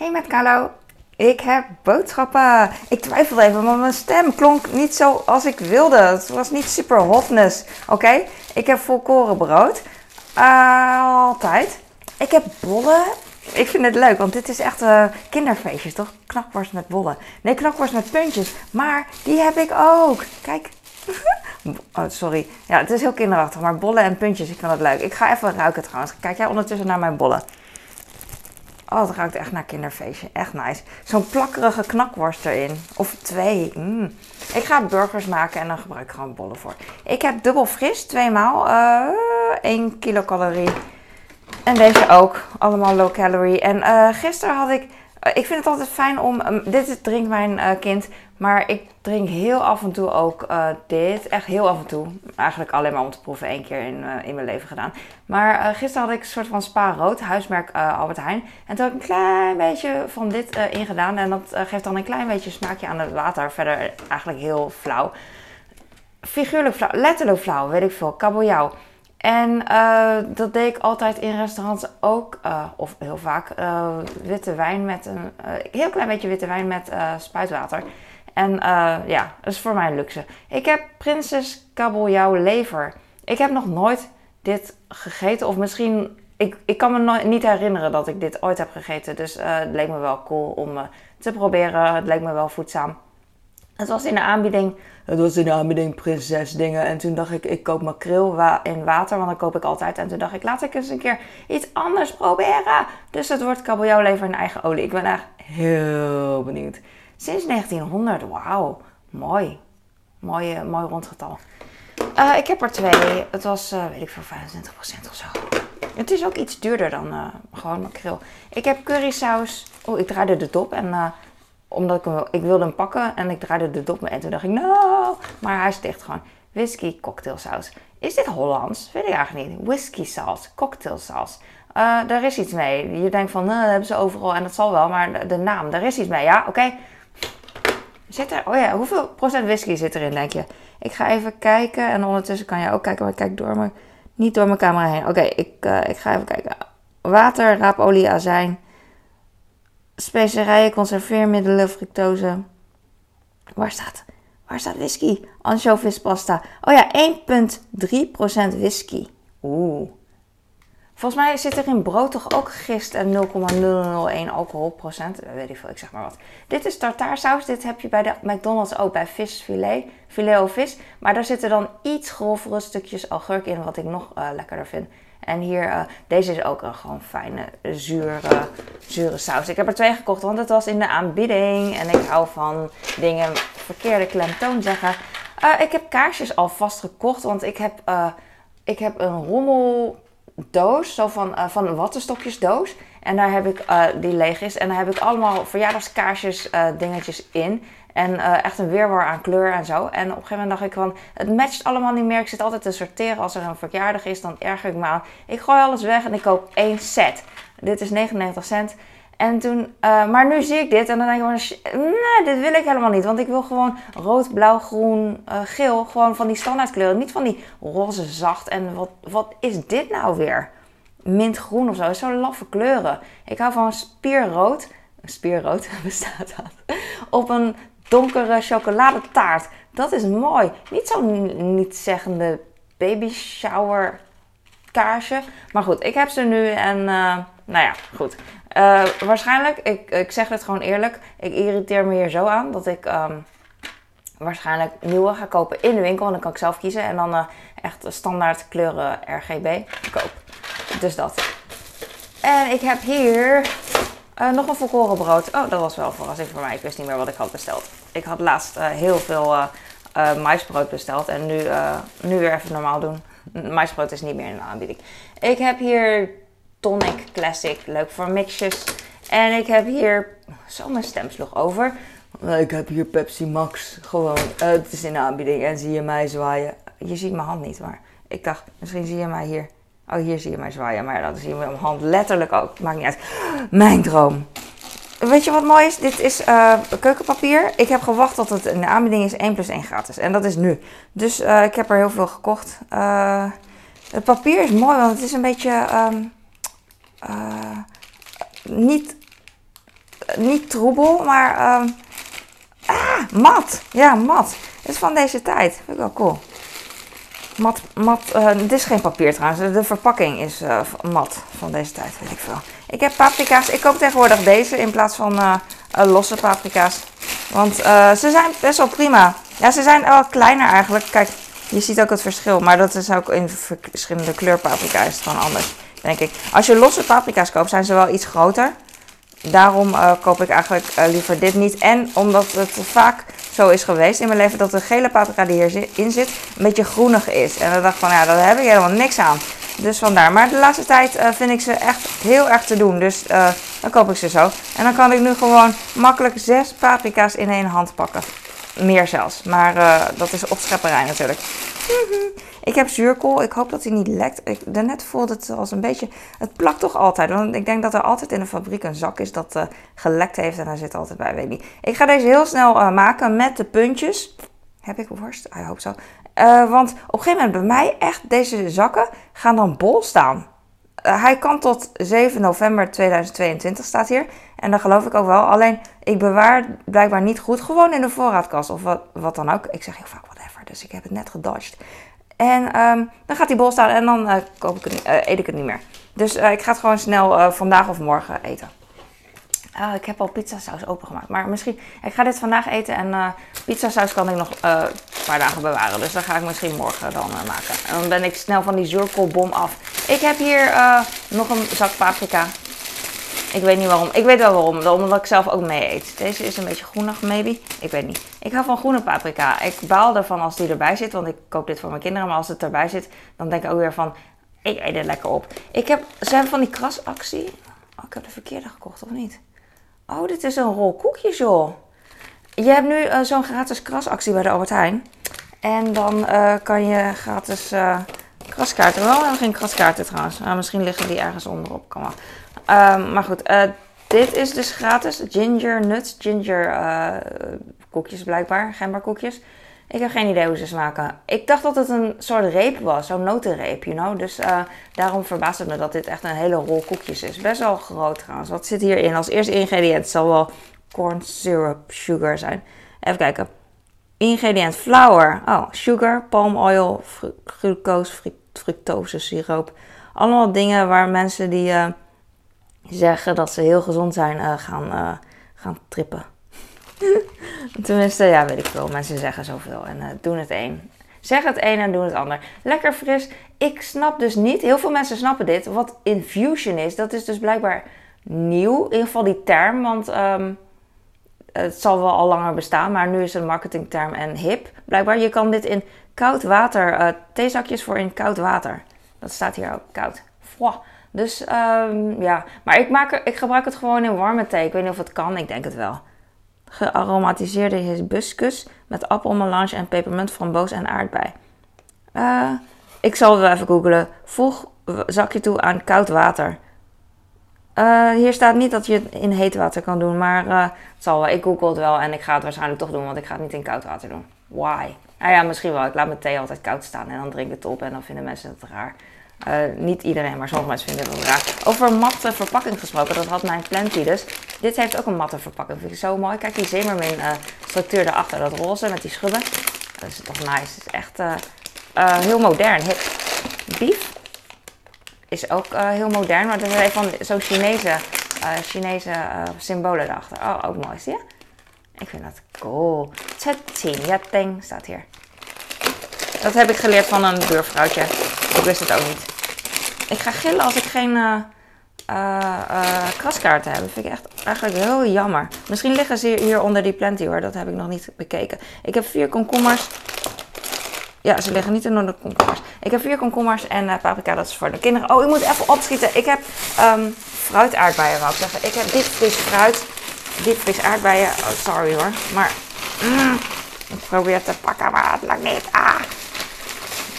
Hey met Carlo. Ik heb boodschappen. Ik twijfelde even, maar mijn stem klonk niet zo als ik wilde. Het was niet super hotness. Oké, ik heb volkorenbrood. Uh, altijd. Ik heb bollen. Ik vind het leuk, want dit is echt uh, kinderfeestjes, toch? Knakworst met bollen. Nee, knakworst met puntjes. Maar die heb ik ook. Kijk. Oh, sorry. Ja, het is heel kinderachtig, maar bollen en puntjes, ik vind het leuk. Ik ga even ruiken trouwens. Kijk jij ondertussen naar mijn bollen. Oh, het ruikt echt naar kinderfeestje. Echt nice. Zo'n plakkerige knakworst erin. Of twee. Mm. Ik ga burgers maken en dan gebruik ik gewoon bollen voor. Ik heb dubbel fris, tweemaal. Uh, 1 kilocalorie. En deze ook. Allemaal low calorie. En uh, gisteren had ik... Uh, ik vind het altijd fijn om... Um, dit drinkt mijn uh, kind. Maar ik drink heel af en toe ook uh, dit. Echt heel af en toe. Eigenlijk alleen maar om te proeven. één keer in, in mijn leven gedaan. Maar gisteren had ik een soort van spa rood. Huismerk Albert Heijn. En toen heb ik een klein beetje van dit ingedaan. En dat geeft dan een klein beetje smaakje aan het water. Verder eigenlijk heel flauw. Figuurlijk flauw. Letterlijk flauw. Weet ik veel. Kabeljauw. En dat deed ik altijd in restaurants ook. of heel vaak. witte wijn met een... heel klein beetje witte wijn met spuitwater. En ja, dat is voor mij een luxe. Ik heb Prinses Kabeljauw lever. Ik heb nog nooit dit gegeten. Of misschien, ik, ik kan me niet herinneren dat ik dit ooit heb gegeten. Dus het leek me wel cool om te proberen. Het leek me wel voedzaam. Het was in de aanbieding. Het was in de aanbieding prinses dingen. En toen dacht ik, ik koop makreel in water. Want dat koop ik altijd. En toen dacht ik, laat ik eens een keer iets anders proberen. Dus het wordt kabeljauwlever in eigen olie. Ik ben echt heel benieuwd. Sinds 1900, wauw. Mooi. Mooi, mooi rondgetal. Uh, ik heb er twee. Het was, uh, weet ik veel, 25% of zo. Het is ook iets duurder dan uh, gewoon makreel. Ik heb currysaus. Oh, ik draaide de dop. En omdat ik hem, ik wilde hem pakken en ik draaide de dop. En toen dacht ik, no. Maar hij is gewoon. Whisky cocktailsaus. Is dit Hollands? Weet ik eigenlijk niet. Whisky saus, cocktailsaus. Uh, daar is iets mee. Je denkt van, nou, dat hebben ze overal en dat zal wel. Maar de, naam, daar is iets mee. Ja, oké. Zit er, oh ja, hoeveel procent whisky zit erin, denk je? Ik ga even kijken en ondertussen kan je ook kijken, maar ik kijk door mijn, niet door mijn camera heen. Oké, ik, uh, ik ga even kijken. Water, raapolie, azijn, specerijen, conserveermiddelen, fructose. Waar staat, waar staat whisky? Anchovispasta. Oh ja, 1,3% whisky. Oeh. Volgens mij zit er in brood toch ook gist en 0,001 alcoholprocent. Weet ik veel, ik zeg maar wat. Dit is tartaarsaus. Dit heb je bij de McDonald's ook bij visfilet. Filet of vis. Maar daar zitten dan iets grovere stukjes augurk in, wat ik nog uh, lekkerder vind. En hier, uh, deze is ook een gewoon fijne, zure, zure saus. Ik heb er twee gekocht, want het was in de aanbieding. En ik hou van dingen verkeerde klemtoon zeggen. Ik heb kaarsjes alvast gekocht, want ik heb, ik heb een rommel doos, zo van, uh, van een wattenstokjesdoos. En daar heb ik, uh, die leeg is. En daar heb ik allemaal verjaardagskaarsjes, uh, dingetjes in. En echt een weerwar aan kleur en zo. En op een gegeven moment dacht ik van, het matcht allemaal niet meer. Ik zit altijd te sorteren. Als er een verjaardag is, dan erger ik me aan. Ik gooi alles weg en ik koop één set. Dit is 99 cent. En toen, uh, maar nu zie ik dit en dan denk ik van, nee, dit wil ik helemaal niet. Want ik wil gewoon rood, blauw, groen, uh, geel. Gewoon van die standaardkleuren. Niet van die roze, zacht. En wat, wat is dit nou weer? Mintgroen of zo. Zo'n laffe kleuren. Ik hou van spierrood. Spierrood bestaat dat. Op een donkere chocoladetaart. Dat is mooi. Niet zo'n niet-zeggende baby shower kaarsje. Maar goed, ik heb ze nu en uh, nou ja, goed. Uh, waarschijnlijk, ik, ik zeg het gewoon eerlijk, ik irriteer me hier zo aan dat ik um, waarschijnlijk nieuwe ga kopen in de winkel. En dan kan ik zelf kiezen. En dan uh, echt standaard kleuren RGB koop. Dus dat. En ik heb hier uh, nog een volkoren brood. Oh, dat was wel een verrassing voor mij. Ik wist niet meer wat ik had besteld. Ik had laatst heel veel maisbrood besteld. En nu, nu weer even normaal doen. Maisbrood is niet meer in de aanbieding. Ik heb hier Tonic Classic. Leuk voor mixjes. En ik heb hier... Zo, mijn stem sloeg over. Ik heb hier Pepsi Max. Gewoon, uh, het is in de aanbieding. En zie je mij zwaaien. Je ziet mijn hand niet, maar ik dacht, misschien zie je mij hier. Oh, hier zie je mij zwaaien. Maar dan zie je mijn hand letterlijk ook. Maakt niet uit. Mijn droom. Weet je wat mooi is? Dit is uh, keukenpapier. Ik heb gewacht tot het in de aanbieding is 1 plus 1 gratis. En dat is nu. Dus uh, ik heb er heel veel gekocht. Het papier is mooi, want het is een beetje... Um, uh, niet niet troebel, maar ehm, ah, mat. Ja, mat. Het is van deze tijd. Vind ik wel cool. Mat, mat, uh, dit is geen papier trouwens. De verpakking is uh, mat van deze tijd, weet ik veel. Ik heb paprika's. Ik koop tegenwoordig deze in plaats van losse paprika's. Want ze zijn best wel prima. Ja, ze zijn wel kleiner eigenlijk. Kijk, je ziet ook het verschil. Maar dat is ook in verschillende kleurpaprika is gewoon anders, denk ik. Als je losse paprika's koopt, zijn ze wel iets groter. Daarom koop ik eigenlijk liever dit niet. En omdat het vaak zo is geweest in mijn leven dat de gele paprika die hierin zit een beetje groenig is. En dan dacht ik van ja, daar heb ik helemaal niks aan. Dus vandaar. Maar de laatste tijd uh, vind ik ze echt heel erg te doen. Dus dan koop ik ze zo. En dan kan ik nu gewoon makkelijk zes paprika's in één hand pakken. Meer zelfs. Maar uh, dat is opschepperij natuurlijk. Ik heb zuurkool. Ik hoop dat hij niet lekt. Ik, daarnet voelde het als een beetje... Het plakt toch altijd. Want ik denk dat er altijd in de fabriek een zak is dat uh, gelekt heeft. En daar zit altijd bij. Niet. Ik ga deze heel snel uh, maken met de puntjes. Heb ik worst? Ik hoop zo. Want op een gegeven moment bij mij echt deze zakken gaan dan bol staan. Hij kan tot 7 november 2022 staat hier. En dat geloof ik ook wel. Alleen ik bewaar blijkbaar niet goed. Gewoon in de voorraadkast of wat, wat dan ook. Ik zeg heel vaak whatever. Dus ik heb het net gedodged. En um, dan gaat die bol staan en dan uh, koop ik uh, eet ik het niet meer. Dus uh, ik ga het gewoon snel vandaag of morgen eten. ik heb al pizzasaus opengemaakt. Maar misschien, ik ga dit vandaag eten en pizzasaus kan ik nog een paar dagen bewaren. Dus dat ga ik misschien morgen dan maken. En dan ben ik snel van die zuurkoolbom af. Ik heb hier nog een zak paprika. Ik weet niet waarom. Ik weet wel waarom. Omdat ik zelf ook mee eet. Deze is een beetje groenig, maybe. Ik weet niet. Ik hou van groene paprika. Ik baal ervan als die erbij zit. Want ik koop dit voor mijn kinderen. Maar als het erbij zit, dan denk ik ook weer van... Ik eet het lekker op. Ik heb... Zijn van die krasactie? Oh, ik heb de verkeerde gekocht, of niet? Oh, dit is een rol koekjes, joh. Je hebt nu uh, zo'n gratis krasactie bij de Albert Heijn. En dan uh, kan je gratis kraskaarten. Wel geen kraskaarten trouwens. misschien liggen die ergens onderop. Kan wel. Um, maar goed, uh, dit is dus gratis. Ginger nuts, ginger uh, koekjes blijkbaar, gemberkoekjes. Ik heb geen idee hoe ze smaken. Ik dacht dat het een soort reep was, zo'n notenreep, you know. Dus uh, daarom verbaast het me dat dit echt een hele rol koekjes is. Best wel groot trouwens. Wat zit hierin? Als eerste ingrediënt zal wel corn syrup sugar zijn. Even kijken. Ingrediënt flour. Oh, sugar, palm oil, glucose, fructose siroop. Allemaal dingen waar mensen die zeggen dat ze heel gezond zijn, uh, gaan, uh, gaan trippen. Tenminste, ja, weet ik veel. Mensen zeggen zoveel en doen het een. Zeg het een en doen het ander. Lekker fris. Ik snap dus niet, heel veel mensen snappen dit, wat infusion is. Dat is dus blijkbaar nieuw, in ieder geval die term. Want um, het zal wel al langer bestaan, maar nu is het een marketingterm en hip. Blijkbaar, je kan dit in koud water, theezakjes voor in koud water. Dat staat hier ook, koud. Fwa. Dus um, ja, maar ik, maak ik gebruik het gewoon in warme thee. Ik weet niet of het kan, ik denk het wel. Gearomatiseerde hibiscus met appelmelange en pepermunt, framboos en aardbei. Uh, ik zal wel even googlen. Voeg zakje toe aan koud water. Uh, hier staat niet dat je het in heet water kan doen, maar uh, het zal. Ik google het wel en ik ga het waarschijnlijk toch doen, want ik ga het niet in koud water doen. Why? Nou ja, misschien wel. Ik laat mijn thee altijd koud staan en dan drink ik het op en dan vinden mensen het raar. Uh, niet iedereen, maar sommige mensen vinden het wel raar. Over matte verpakking gesproken, dat had mijn Plenty dus. Dit heeft ook een matte verpakking, vind ik zo mooi. Kijk die Zimmermin uh, structuur daarachter, dat roze met die schubben. Dat is toch nice. Het is echt uh, heel modern, hip. Beef is ook heel modern, maar dat is van zo'n Chinese, Chinese symbolen erachter. Oh, ook mooi, zie je? Ik vind dat cool. Tsetting staat hier. Dat heb ik geleerd van een buurvrouwtje. Ik wist het ook niet. Ik ga gillen als ik geen uh, kraskaarten heb. Dat vind ik echt eigenlijk heel jammer. Misschien liggen ze hier onder die plenty hoor. Dat heb ik nog niet bekeken. Ik heb vier komkommers. Ja, ze liggen niet onder de komkommers. Ik heb vier komkommers en paprika, dat is voor de kinderen. Oh, ik moet even opschieten. Ik heb um, fruitaardbeien, wou ik zeggen. Ik heb diepvries fruit, diepvries aardbeien. Oh, sorry hoor. Maar mm, ik probeer te pakken, maar het lukt niet. Ah.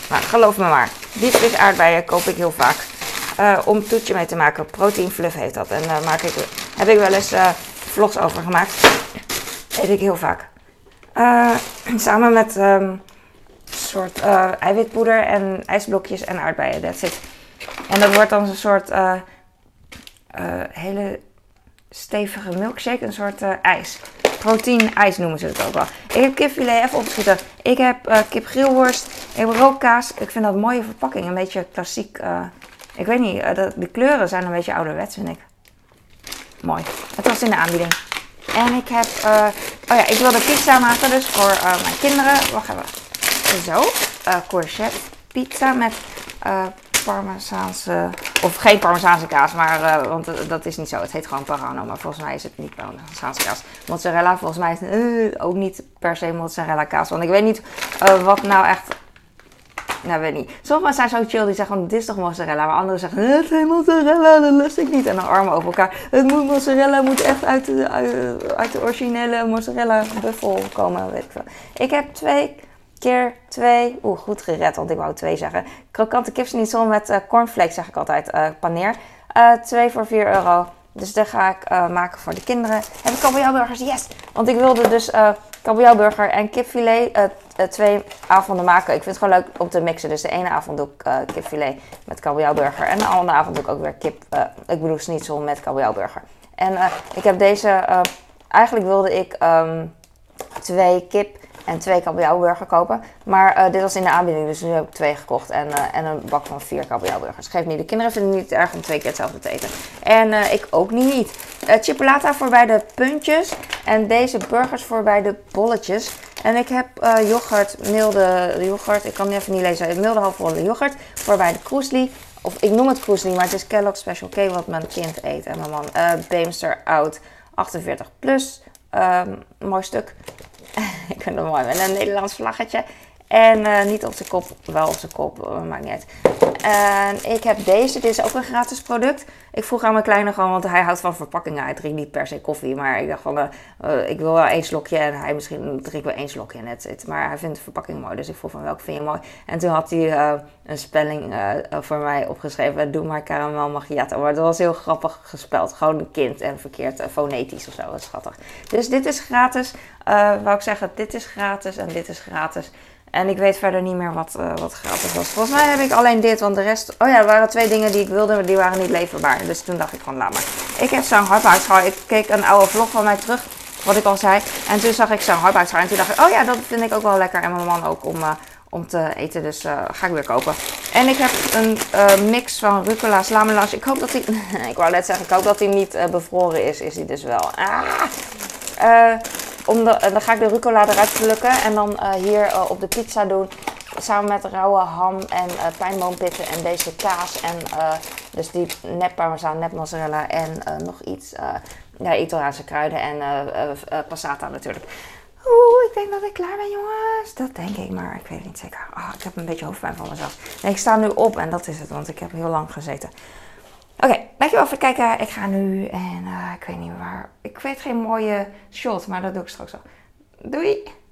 Maar geloof me maar. Diepvries aardbeien koop ik heel vaak. Uh, om toetje mee te maken. Protein fluff heet dat. En daar maak ik, heb ik wel eens uh, vlogs over gemaakt. Eet ik heel vaak. Samen met um, soort eiwitpoeder en ijsblokjes en aardbeien. That's it. En dat wordt dan een soort hele stevige milkshake, een soort uh, ijs. Protein ijs noemen ze het ook wel. Ik heb kipfilet even opgeschieten. Ik heb uh, kip grillworst. Ik heb rookkaas. Ik vind dat een mooie verpakking. Een beetje klassiek. Uh, ik weet niet, de, de, kleuren zijn een beetje ouderwets, vind ik. Mooi. Het was in de aanbieding. En ik heb, oh ja, ik wilde pizza maken dus voor mijn kinderen. Wacht even. Zo. courgette pizza met parmezaanse, of geen parmezaanse kaas, maar, uh, want uh, dat is niet zo. Het heet gewoon parano, maar volgens mij is het niet parmezaanse kaas. Mozzarella, volgens mij is het uh, ook niet per se mozzarella kaas, want ik weet niet wat nou echt... Nou, weet niet. Sommigen zijn zo chill, die zeggen dit is toch mozzarella, maar anderen zeggen, het is mozzarella, dat lust ik niet. En dan armen over elkaar. Het moet mozzarella moet echt uit de, uit de originele mozzarella buffel komen, weet ik veel. Ik heb twee keer twee. Oeh, goed gered, want ik wou twee zeggen. Krokante kipsnitzel met uh, cornflakes, zeg ik altijd. Uh, paneer. Uh, twee voor 4 euro. Dus dat ga ik maken voor de kinderen. Heb ik kabeljauwburgers? Yes! Want ik wilde dus kabeljauwburger en kipfilet twee avonden maken. Ik vind het gewoon leuk om te mixen. Dus de ene avond doe ik kipfilet met kabeljauwburger. En de andere avond doe ik ook weer kip. ik bedoel schnitzel met kabeljauwburger. En ik heb deze... eigenlijk wilde ik um, twee kip en twee kabeljauwburger kopen. Maar uh, dit was in de aanbieding, dus nu heb ik twee gekocht en, uh, en een bak van vier kabeljauwburgers. Geef niet, de kinderen vinden het niet erg om twee keer hetzelfde te eten. En uh, ik ook niet. chipolata voor bij de puntjes en deze burgers voor bij de bolletjes. En ik heb yoghurt, milde yoghurt, ik kan het even niet lezen, milde halfvolle yoghurt voor bij de kroesli. Of ik noem het kroesli, maar het is Kellogg Special K wat mijn kind eet en mijn man. Beemster oud, 48 plus. Um, mooi stuk. ik vind het mooi. Met een Nederlands vlaggetje. En uh, niet op zijn kop, wel op zijn kop, uh, maakt niet uit. En ik heb deze, dit is ook een gratis product. Ik vroeg aan mijn kleine gewoon, want hij houdt van verpakkingen. Hij drinkt niet per se koffie, maar ik dacht van, uh, ik wil wel één slokje. En hij misschien drinkt wel één slokje en net zit. Maar hij vindt de verpakking mooi, dus ik vroeg van welke vind je mooi. En toen had hij een spelling voor mij opgeschreven, doe maar caramel macchiato. Maar dat was heel grappig gespeld, gewoon een kind en verkeerd fonetisch of zo, dat is schattig. Dus dit is gratis, wou ik zeggen, dit is gratis en dit is gratis. En ik weet verder niet meer wat, uh, wat gratis was. Volgens mij heb ik alleen dit, want de rest... Oh ja, er waren twee dingen die ik wilde, maar die waren niet leverbaar. Dus toen dacht ik gewoon, laat maar. Ik heb zo'n hardboutschaal. Ik keek een oude vlog van mij terug, wat ik al zei. En toen zag ik zo'n hardboutschaal. En toen dacht ik, oh ja, dat vind ik ook wel lekker. En mijn man ook om, uh, om te eten. Dus uh, ga ik weer kopen. En ik heb een mix van rucola slamelange. Ik hoop dat hij... ik wou net zeggen, ik hoop dat hij niet bevroren is. Is hij dus wel. Ah! En dan ga ik de rucola eruit plukken en dan uh, hier uh, op de pizza doen. Samen met rauwe ham en pijnboompitten en deze kaas. En dus die nep parmezaan, nep mozzarella en nog iets ja, Italiaanse kruiden en passata natuurlijk. Oeh, ik denk dat ik klaar ben, jongens. Dat denk ik, maar ik weet het niet zeker. Oh, ik heb een beetje hoofdpijn van mezelf. Ik sta nu op en dat is het, want ik heb heel lang gezeten. Oké, okay, dankjewel voor het kijken. Ik ga nu en uh, ik weet niet waar. Ik weet geen mooie shot, maar dat doe ik straks wel. Doei!